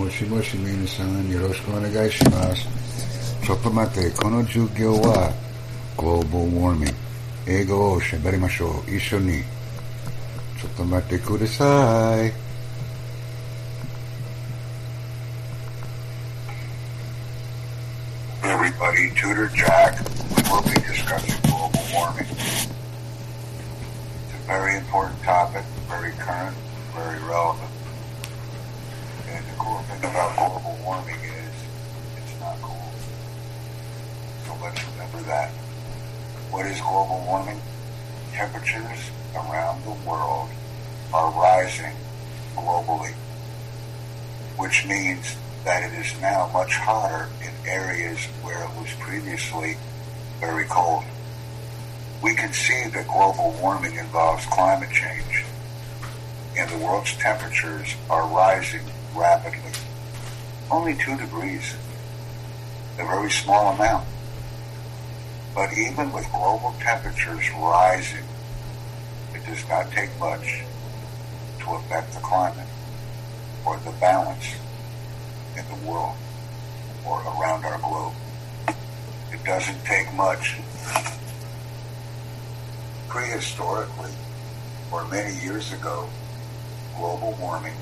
もしもし皆さんよろしくお願いします。ちょっと待って、この授業は Global Warming。英語を喋りましょう。一緒に。ちょっと待ってください。Everybody, Tutor Jack. We will be discussing global warming. It's a very important topic, very current, very relevant. And the cool thing about global warming is it's not cool. So let's remember that. What is global warming? Temperatures around the world are rising globally, which means that it is now much hotter in areas where it was previously very cold. We can see that global warming involves climate change, and the world's temperatures are rising rapidly. Only two degrees, a very small amount. But even with global temperatures rising, it does not take much to affect the climate or the balance in the world or around our globe. It doesn't take much. Prehistorically, or many years ago, global warming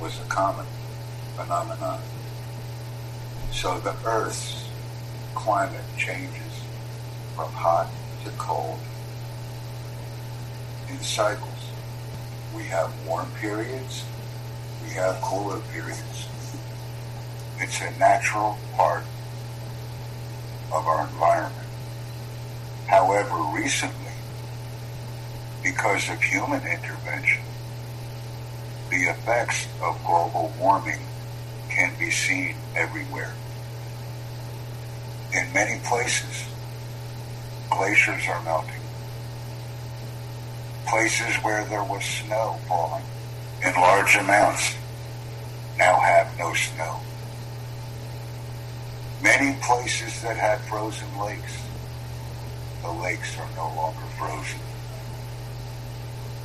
was a common phenomenon. So the Earth's climate changes from hot to cold in cycles. We have warm periods, we have cooler periods. It's a natural part of our environment. However, recently, because of human intervention, the effects of global warming can be seen everywhere. In many places, glaciers are melting. Places where there was snow falling in large amounts now have no snow. Many places that had frozen lakes, the lakes are no longer frozen.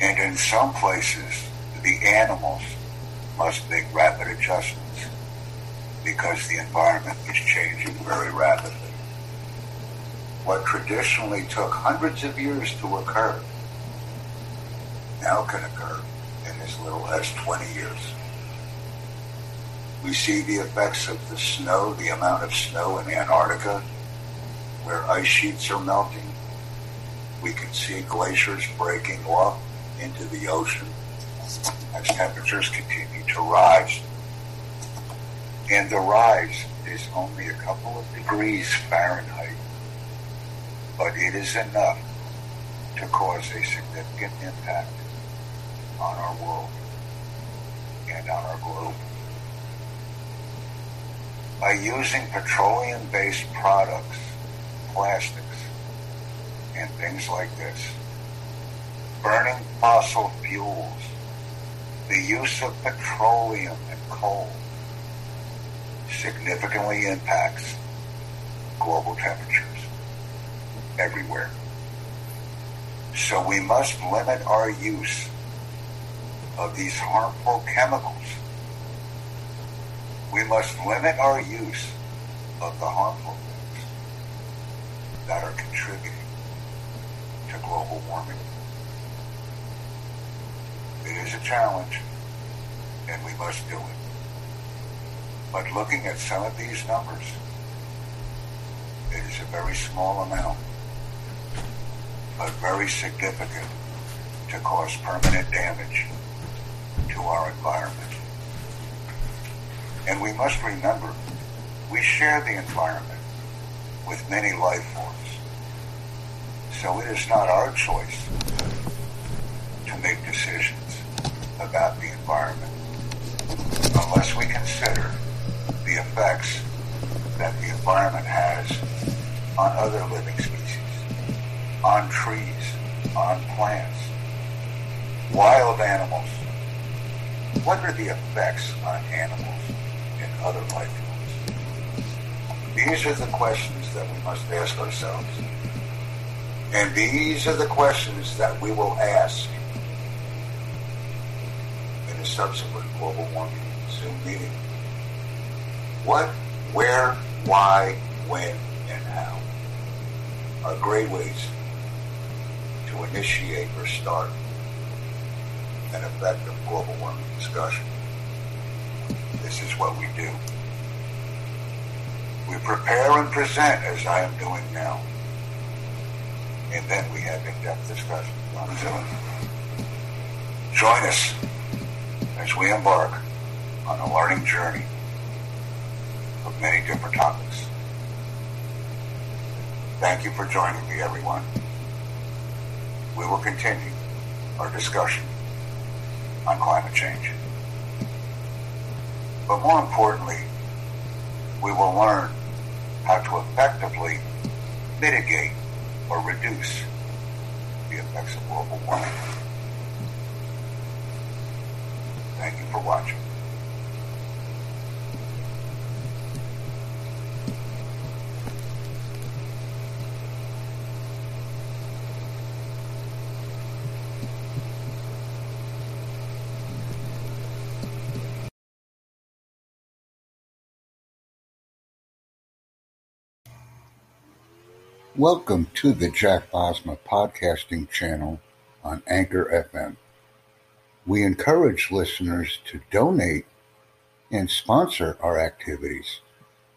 And in some places, the animals must make rapid adjustments because the environment is changing very rapidly. What traditionally took hundreds of years to occur now can occur in as little as 20 years. We see the effects of the snow, the amount of snow in Antarctica, where ice sheets are melting. We can see glaciers breaking off into the ocean as temperatures continue to rise. And the rise is only a couple of degrees Fahrenheit, but it is enough to cause a significant impact on our world and on our globe. By using petroleum-based products, plastics, and things like this, burning fossil fuels, the use of petroleum and coal significantly impacts global temperatures everywhere. So we must limit our use of these harmful chemicals. We must limit our use of the harmful things that are contributing to global warming. It is a challenge, and we must do it. But looking at some of these numbers, it is a very small amount, but very significant to cause permanent damage to our environment. And we must remember, we share the environment with many life forms. So it is not our choice to make decisions about the environment unless we consider the effects that the environment has on other living species, on trees, on plants, wild animals. What are the effects on animals and other life forms? These are the questions that we must ask ourselves. And these are the questions that we will ask subsequent global warming Zoom meeting What, where, why, when, and how are great ways to initiate or start an effective global warming discussion. This is what we do. We prepare and present as I am doing now. And then we have in-depth discussions on Zoom. Join us as we embark on a learning journey of many different topics. Thank you for joining me, everyone. We will continue our discussion on climate change. But more importantly, we will learn how to effectively mitigate or reduce the effects of global warming. Thank you for watching. Welcome to the Jack Bosma podcasting channel on Anchor FM. We encourage listeners to donate and sponsor our activities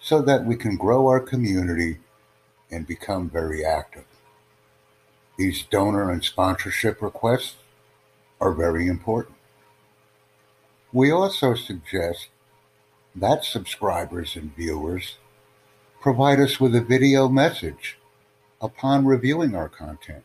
so that we can grow our community and become very active. These donor and sponsorship requests are very important. We also suggest that subscribers and viewers provide us with a video message upon reviewing our content.